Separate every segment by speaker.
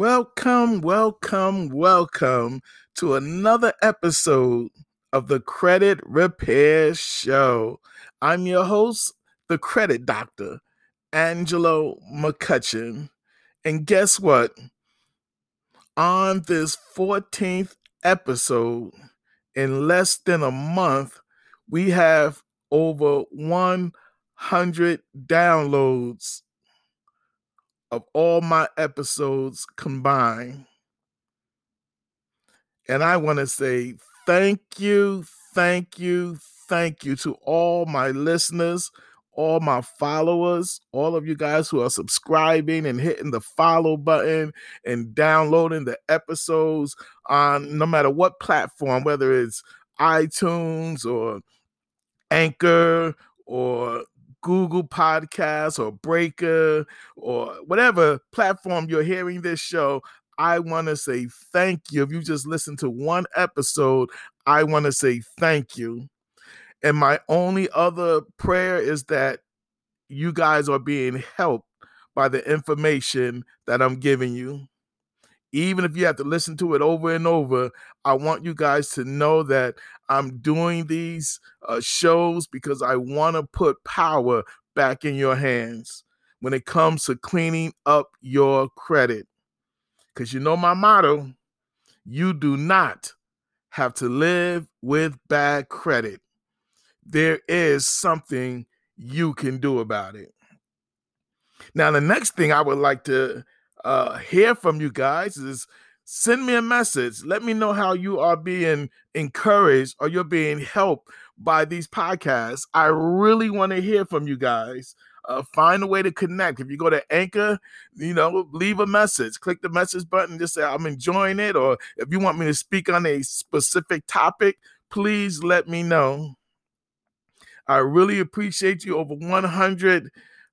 Speaker 1: Welcome, welcome, welcome to another episode of the Credit Repair Show. I'm your host, the Credit Doctor, Angelo McCutchen. And guess what? On this 14th episode, in less than a month, we have over 100 downloads of all my episodes combined. And I want to say thank you, thank you, thank you to all my listeners, all my followers, all of you guys who are subscribing and hitting the follow button and downloading the episodes on no matter what platform, whether it's iTunes or Anchor or Google Podcasts or Breaker or whatever platform you're hearing this show, I want to say thank you. If you just listen to one episode, I want to say thank you. And my only other prayer is that you guys are being helped by the information that I'm giving you. Even if you have to listen to it over and over, I want you guys to know that I'm doing these uh, shows because I want to put power back in your hands when it comes to cleaning up your credit. Because you know my motto you do not have to live with bad credit. There is something you can do about it. Now, the next thing I would like to uh, hear from you guys is send me a message. Let me know how you are being encouraged or you're being helped by these podcasts. I really want to hear from you guys. Uh, find a way to connect. If you go to Anchor, you know, leave a message. Click the message button. Just say I'm enjoying it, or if you want me to speak on a specific topic, please let me know. I really appreciate you. Over 100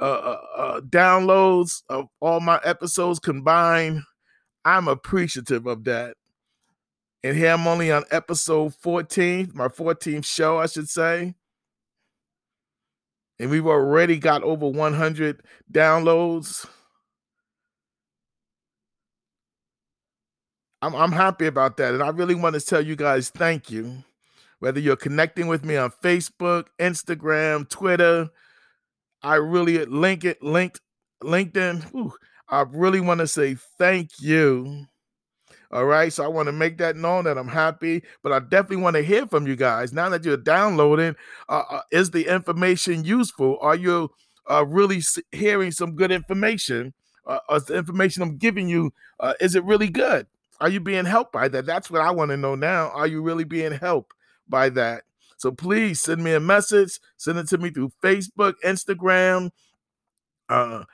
Speaker 1: uh, uh, uh, downloads of all my episodes combined. I'm appreciative of that. And here I'm only on episode 14, my 14th show, I should say. And we've already got over 100 downloads. I'm, I'm happy about that. And I really want to tell you guys thank you. Whether you're connecting with me on Facebook, Instagram, Twitter, I really link it, linked LinkedIn. Whew, I really want to say thank you. All right. So I want to make that known that I'm happy, but I definitely want to hear from you guys. Now that you're downloading, uh, uh, is the information useful? Are you uh, really hearing some good information? Uh, is the information I'm giving you, uh, is it really good? Are you being helped by that? That's what I want to know now. Are you really being helped by that? So please send me a message. Send it to me through Facebook, Instagram, uh,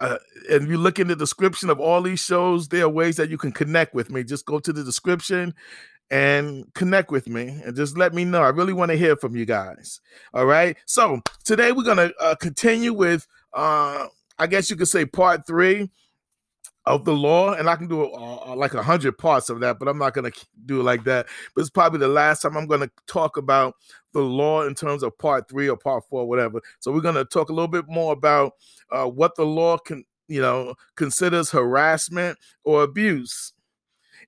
Speaker 1: uh, and you look in the description of all these shows, there are ways that you can connect with me. Just go to the description and connect with me and just let me know. I really want to hear from you guys. All right. So today we're going to uh, continue with, uh, I guess you could say, part three of the law, and I can do uh, like a hundred parts of that, but I'm not going to do it like that. But it's probably the last time I'm going to talk about the law in terms of part three or part four, whatever. So we're going to talk a little bit more about uh, what the law can, you know, considers harassment or abuse.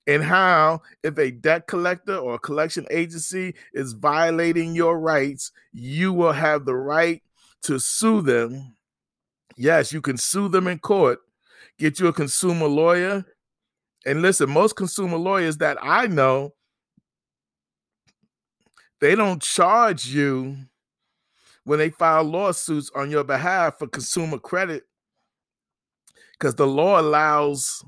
Speaker 1: And how, if a debt collector or collection agency is violating your rights, you will have the right to sue them. Yes, you can sue them in court get you a consumer lawyer. And listen, most consumer lawyers that I know, they don't charge you when they file lawsuits on your behalf for consumer credit because the law allows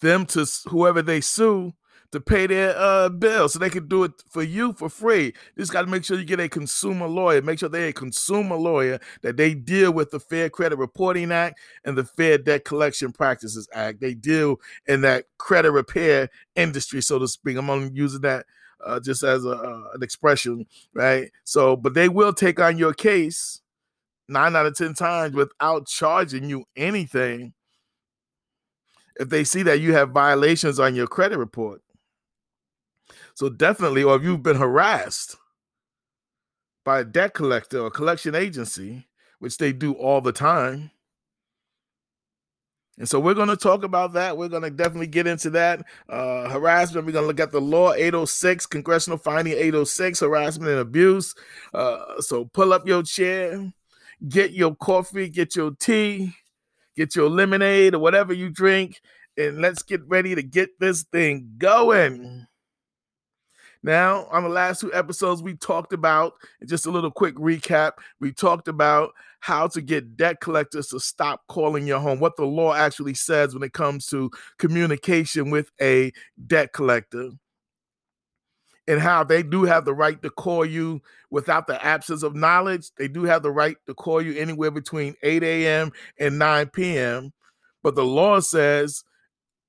Speaker 1: them to whoever they sue to pay their uh, bill so they can do it for you for free. You just got to make sure you get a consumer lawyer. Make sure they're a consumer lawyer that they deal with the Fair Credit Reporting Act and the Fair Debt Collection Practices Act. They deal in that credit repair industry, so to speak. I'm only using that uh, just as a, uh, an expression, right? So, but they will take on your case nine out of 10 times without charging you anything if they see that you have violations on your credit report. So definitely, or if you've been harassed by a debt collector or collection agency, which they do all the time, And so we're going to talk about that. We're going to definitely get into that uh, harassment. We're going to look at the law 806, congressional finding 806, harassment and abuse. Uh, so pull up your chair, get your coffee, get your tea, get your lemonade or whatever you drink, and let's get ready to get this thing going. Now, on the last two episodes, we talked about, just a little quick recap, we talked about how to get debt collectors to stop calling your home, what the law actually says when it comes to communication with a debt collector, and how they do have the right to call you without the absence of knowledge. They do have the right to call you anywhere between 8 a.m. and 9 p.m. But the law says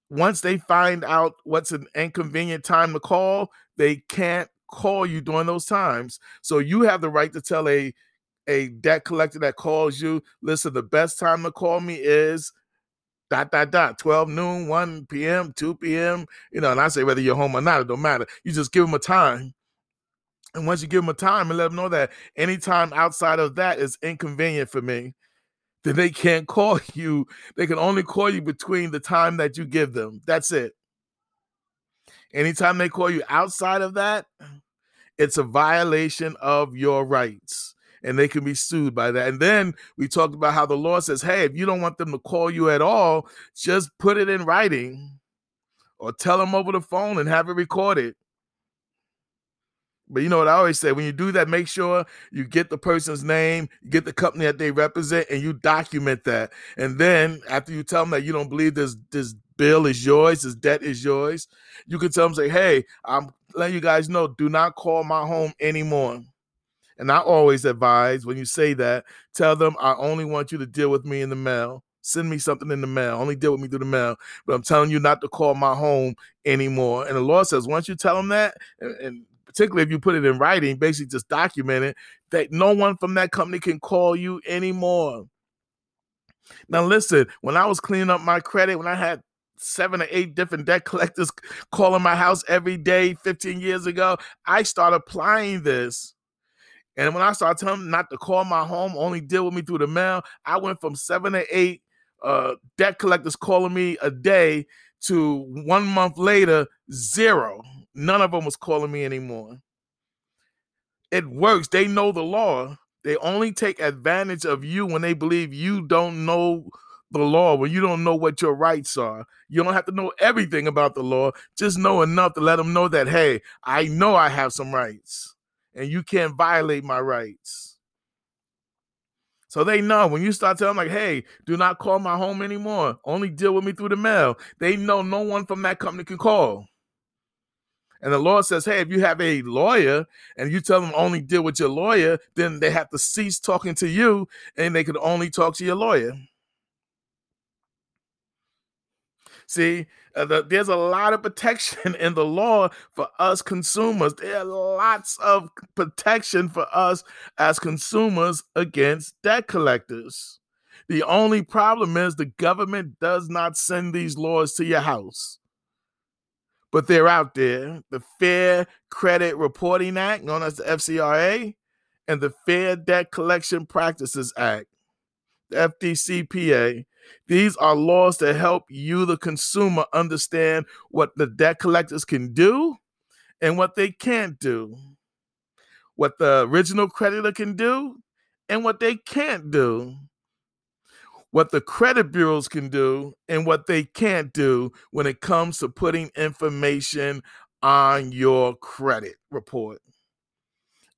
Speaker 1: once they find out what's an inconvenient time to call, they can't call you during those times. So you have the right to tell a a debt collector that calls you, listen, the best time to call me is dot dot dot 12 noon 1 p.m 2 p.m you know and i say whether you're home or not it don't matter. You just give them a time. And once you give them a time and let them know that any time outside of that is inconvenient for me then they can't call you. They can only call you between the time that you give them. That's it Anytime they call you outside of that, it's a violation of your rights and they can be sued by that. And then we talked about how the law says, hey, if you don't want them to call you at all, just put it in writing or tell them over the phone and have it recorded. But you know what I always say when you do that, make sure you get the person's name, get the company that they represent, and you document that. And then after you tell them that you don't believe this this bill is yours, his debt is yours, you can tell them, say, hey, I'm letting you guys know, do not call my home anymore. And I always advise when you say that, tell them I only want you to deal with me in the mail. Send me something in the mail. Only deal with me through the mail. But I'm telling you not to call my home anymore. And the law says once you tell them that, and, and particularly if you put it in writing, basically just document it, that no one from that company can call you anymore. Now, listen, when I was cleaning up my credit, when I had seven or eight different debt collectors calling my house every day 15 years ago, I started applying this. And when I started telling them not to call my home, only deal with me through the mail, I went from seven or eight uh, debt collectors calling me a day to one month later, zero. None of them was calling me anymore. It works. They know the law. They only take advantage of you when they believe you don't know the law, when you don't know what your rights are. You don't have to know everything about the law, just know enough to let them know that, hey, I know I have some rights and you can't violate my rights. So they know when you start telling them, like, hey, do not call my home anymore. Only deal with me through the mail. They know no one from that company can call. And the law says, hey, if you have a lawyer and you tell them only deal with your lawyer, then they have to cease talking to you and they can only talk to your lawyer. See, uh, the, there's a lot of protection in the law for us consumers. There are lots of protection for us as consumers against debt collectors. The only problem is the government does not send these laws to your house. But they're out there. The Fair Credit Reporting Act, known as the FCRA, and the Fair Debt Collection Practices Act, the FDCPA these are laws to help you, the consumer, understand what the debt collectors can do and what they can't do, what the original creditor can do and what they can't do, what the credit bureaus can do and what they can't do when it comes to putting information on your credit report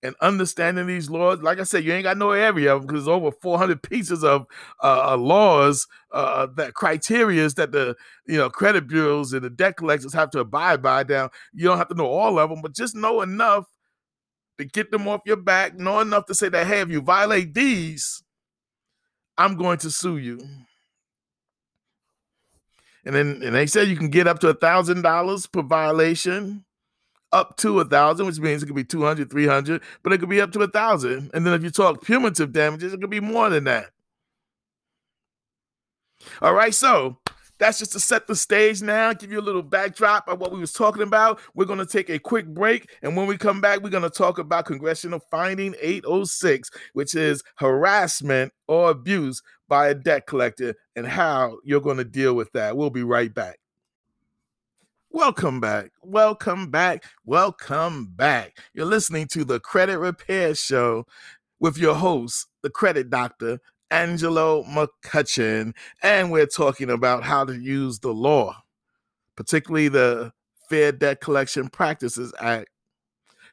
Speaker 1: and understanding these laws. Like I said, you ain't got no area because over 400 pieces of uh, uh, laws, uh, that criterias that the you know credit bureaus and the debt collectors have to abide by. Down, you don't have to know all of them, but just know enough to get them off your back. Know enough to say that hey, if you violate these, I'm going to sue you. And then and they said you can get up to a thousand dollars per violation up to a thousand, which means it could be 200, 300, but it could be up to a thousand. And then if you talk punitive damages, it could be more than that. All right, so that's just to set the stage now, give you a little backdrop of what we was talking about. We're going to take a quick break, and when we come back, we're going to talk about Congressional Finding 806, which is harassment or abuse by a debt collector and how you're going to deal with that. We'll be right back. Welcome back. Welcome back. Welcome back. You're listening to the Credit Repair Show with your host, the credit doctor, Angelo McCutchen. And we're talking about how to use the law, particularly the Fair Debt Collection Practices Act,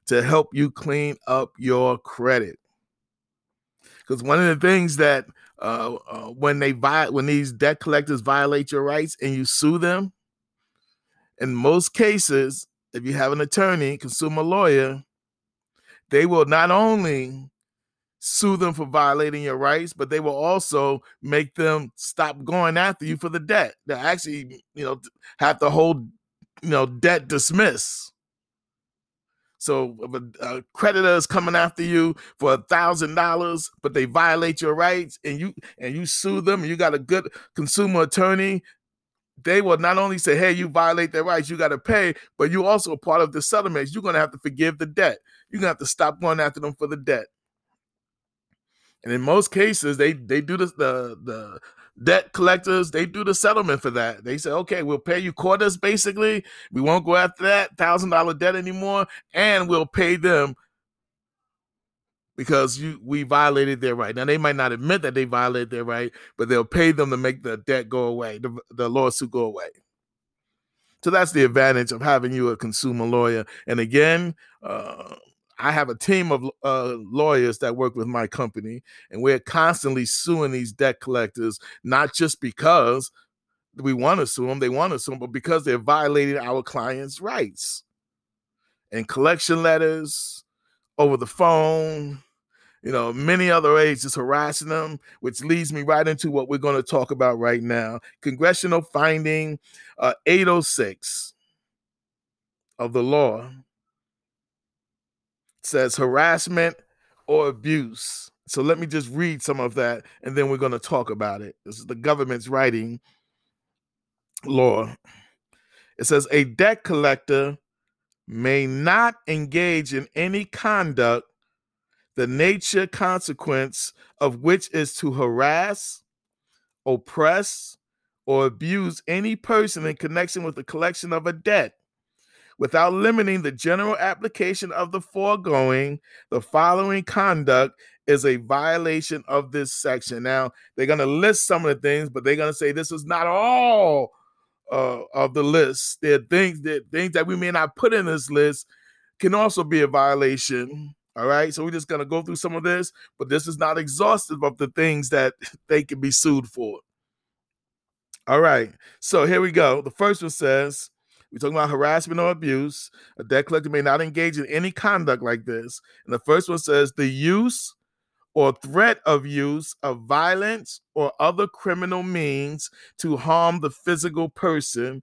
Speaker 1: to help you clean up your credit. Because one of the things that uh, uh, when they vi- when these debt collectors violate your rights and you sue them, in most cases, if you have an attorney, consumer lawyer, they will not only sue them for violating your rights, but they will also make them stop going after you for the debt. They actually, you know, have the whole, you know, debt dismiss. So a creditor is coming after you for a thousand dollars, but they violate your rights, and you and you sue them, and you got a good consumer attorney, they will not only say, hey, you violate their rights, you got to pay, but you also a part of the settlement. You're going to have to forgive the debt. You're going to have to stop going after them for the debt. And in most cases, they they do the, the the debt collectors they do the settlement for that. They say, okay, we'll pay you quarters basically. We won't go after that thousand dollar debt anymore, and we'll pay them because you we violated their right. Now they might not admit that they violated their right, but they'll pay them to make the debt go away, the, the lawsuit go away. So that's the advantage of having you a consumer lawyer. And again, uh, I have a team of uh, lawyers that work with my company, and we're constantly suing these debt collectors, not just because we want to sue them, they want to sue them, but because they're violating our clients' rights. And collection letters over the phone, you know, many other ways just harassing them, which leads me right into what we're going to talk about right now. Congressional finding uh, 806 of the law says harassment or abuse. So let me just read some of that and then we're going to talk about it. This is the government's writing law. It says a debt collector may not engage in any conduct the nature consequence of which is to harass, oppress, or abuse any person in connection with the collection of a debt without limiting the general application of the foregoing, the following conduct is a violation of this section. Now, they're going to list some of the things, but they're going to say this is not all uh, of the list. There are things that things that we may not put in this list can also be a violation. All right, so we're just going to go through some of this, but this is not exhaustive of the things that they can be sued for. All right, so here we go. The first one says we're talking about harassment or abuse. A debt collector may not engage in any conduct like this. And the first one says the use or threat of use of violence or other criminal means to harm the physical person,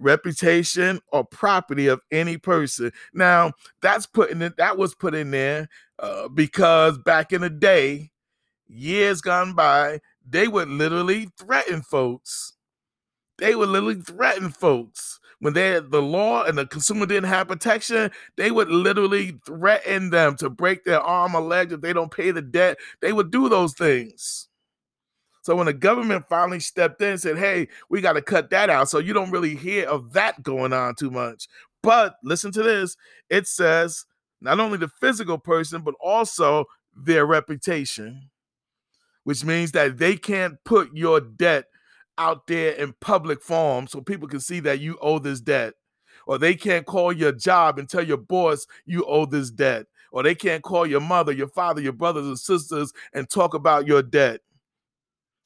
Speaker 1: reputation, or property of any person. Now, that's putting it, that was put in there uh, because back in the day, years gone by, they would literally threaten folks. They would literally threaten folks when they the law and the consumer didn't have protection, they would literally threaten them to break their arm or leg if they don't pay the debt. They would do those things. So when the government finally stepped in and said, "Hey, we got to cut that out," so you don't really hear of that going on too much. But listen to this: it says not only the physical person, but also their reputation, which means that they can't put your debt out there in public form so people can see that you owe this debt. Or they can't call your job and tell your boss you owe this debt. Or they can't call your mother, your father, your brothers and sisters and talk about your debt.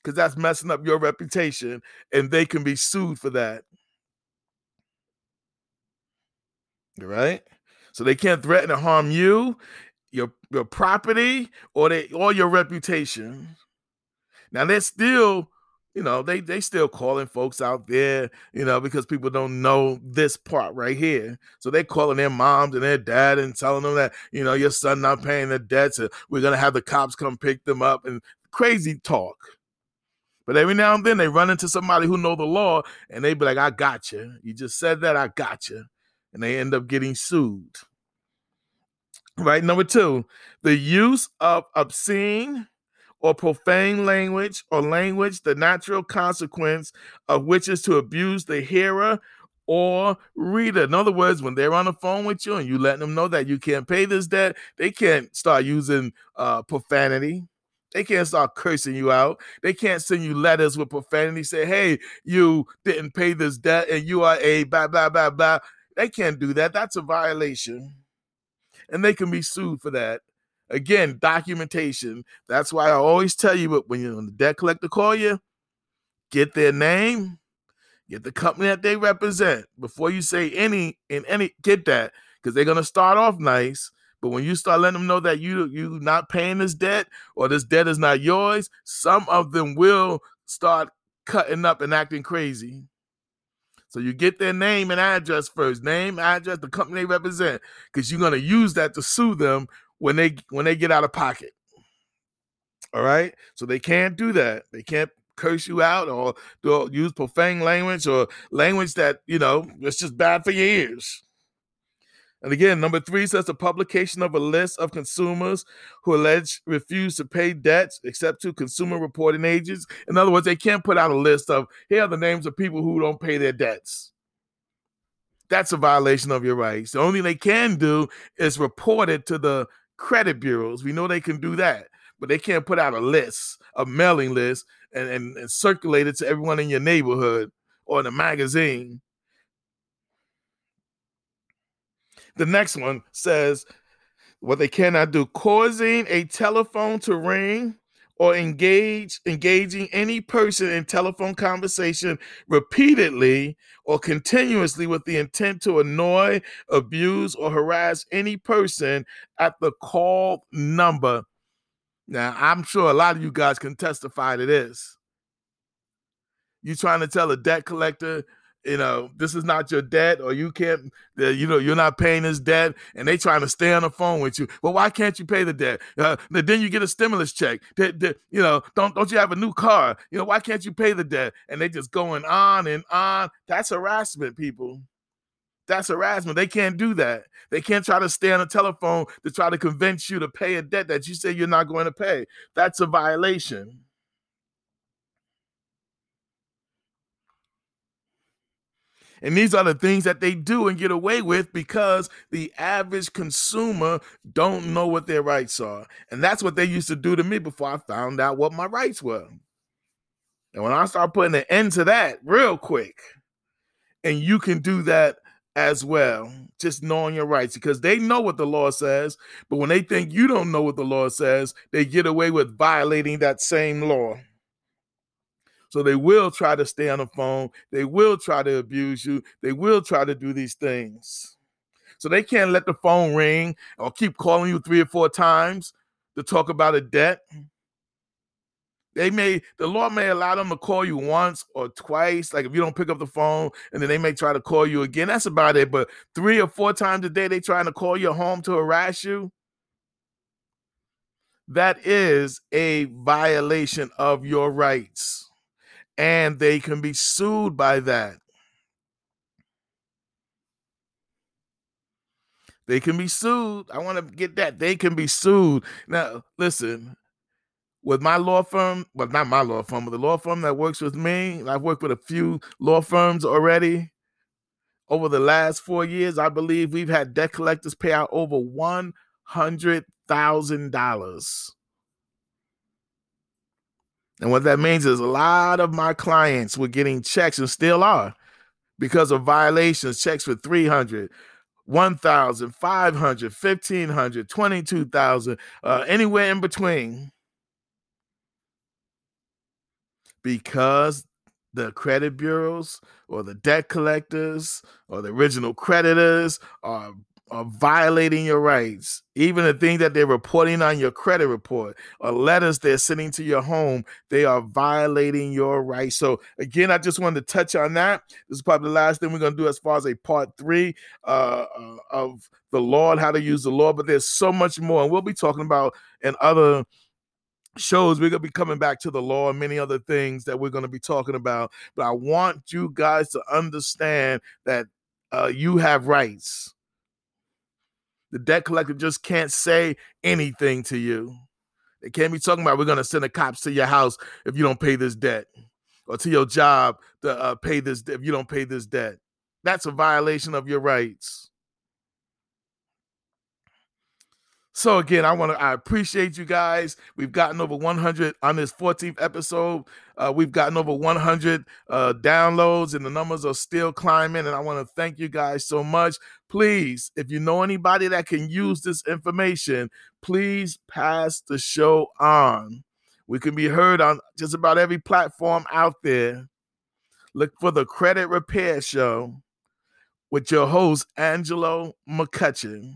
Speaker 1: Because that's messing up your reputation and they can be sued for that. Right? So they can't threaten to harm you, your your property, or they or your reputation. Now they're still you know, they they still calling folks out there, you know, because people don't know this part right here. So they calling their moms and their dad and telling them that, you know, your son not paying the debts, so we're gonna have the cops come pick them up and crazy talk. But every now and then they run into somebody who know the law and they be like, I got you. You just said that, I got you. And they end up getting sued. Right. Number two, the use of obscene or profane language or language, the natural consequence of which is to abuse the hearer or reader. In other words, when they're on the phone with you and you let them know that you can't pay this debt, they can't start using uh, profanity. They can't start cursing you out. They can't send you letters with profanity, say, hey, you didn't pay this debt and you are a blah, blah, blah, blah. They can't do that. That's a violation. And they can be sued for that. Again, documentation. That's why I always tell you when you're on the debt collector call you, get their name, get the company that they represent before you say any in any get that because they're gonna start off nice. But when you start letting them know that you you not paying this debt or this debt is not yours, some of them will start cutting up and acting crazy. So you get their name and address first, name, address, the company they represent, because you're gonna use that to sue them when they when they get out of pocket. All right, so they can't do that. They can't curse you out or use profane language or language that you know it's just bad for your ears. And again, number three says the publication of a list of consumers who allege refuse to pay debts except to consumer reporting agents. In other words, they can't put out a list of here are the names of people who don't pay their debts. That's a violation of your rights. The only thing they can do is report it to the credit bureaus. We know they can do that, but they can't put out a list, a mailing list, and, and, and circulate it to everyone in your neighborhood or in a magazine. The next one says what they cannot do causing a telephone to ring or engage engaging any person in telephone conversation repeatedly or continuously with the intent to annoy, abuse, or harass any person at the call number. Now, I'm sure a lot of you guys can testify to this. You trying to tell a debt collector you know, this is not your debt, or you can't, you know, you're not paying this debt, and they trying to stay on the phone with you. Well, why can't you pay the debt? Uh, then you get a stimulus check. you know, don't don't you have a new car? You know, why can't you pay the debt? And they just going on and on. That's harassment, people. That's harassment. They can't do that. They can't try to stay on the telephone to try to convince you to pay a debt that you say you're not going to pay. That's a violation. And these are the things that they do and get away with because the average consumer don't know what their rights are. And that's what they used to do to me before I found out what my rights were. And when I start putting an end to that real quick, and you can do that as well, just knowing your rights because they know what the law says. But when they think you don't know what the law says, they get away with violating that same law. So they will try to stay on the phone. They will try to abuse you. They will try to do these things. So they can't let the phone ring or keep calling you three or four times to talk about a debt. They may the law may allow them to call you once or twice, like if you don't pick up the phone, and then they may try to call you again. That's about it. But three or four times a day, they trying to call your home to harass you. That is a violation of your rights and they can be sued by that. They can be sued. I want to get that. They can be sued. Now, listen, with my law firm, well, not my law firm, but the law firm that works with me, I've worked with a few law firms already. Over the last four years, I believe we've had debt collectors pay out over $100,000 and what that means is a lot of my clients were getting checks and still are because of violations, checks for 300, 1,000, 500, 1,500, 22,000, uh, anywhere in between. Because the credit bureaus or the debt collectors or the original creditors are are violating your rights. Even the things that they're reporting on your credit report or letters they're sending to your home, they are violating your rights. So, again, I just wanted to touch on that. This is probably the last thing we're going to do as far as a part three uh, uh, of the law how to use the law. But there's so much more. And we'll be talking about in other shows we're going to be coming back to the law and many other things that we're going to be talking about but i want you guys to understand that uh, you have rights the debt collector just can't say anything to you. They can't be talking about we're going to send the cops to your house if you don't pay this debt or to your job to uh, pay this if you don't pay this debt. That's a violation of your rights. So again, I want to I appreciate you guys. We've gotten over 100 on this 14th episode. Uh, we've gotten over 100 uh, downloads, and the numbers are still climbing. And I want to thank you guys so much. Please, if you know anybody that can use this information, please pass the show on. We can be heard on just about every platform out there. Look for the Credit Repair Show with your host, Angelo McCutchen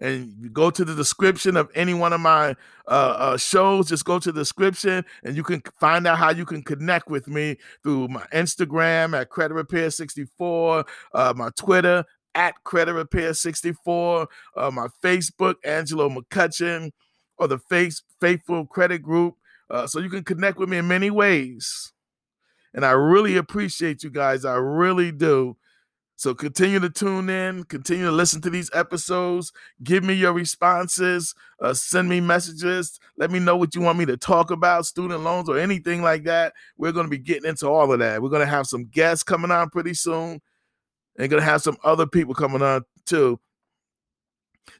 Speaker 1: and go to the description of any one of my uh, uh, shows. Just go to the description, and you can find out how you can connect with me through my Instagram at Credit Repair 64, uh, my Twitter at Credit Repair 64, uh, my Facebook Angelo McCutchen, or the Face Faithful Credit Group. Uh, so you can connect with me in many ways. And I really appreciate you guys. I really do. So continue to tune in, continue to listen to these episodes. Give me your responses, uh, send me messages. Let me know what you want me to talk about, student loans or anything like that. We're going to be getting into all of that. We're going to have some guests coming on pretty soon, and going to have some other people coming on too.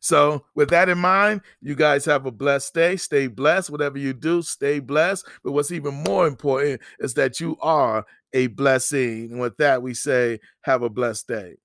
Speaker 1: So, with that in mind, you guys have a blessed day. Stay blessed. Whatever you do, stay blessed. But what's even more important is that you are a blessing. And with that, we say, have a blessed day.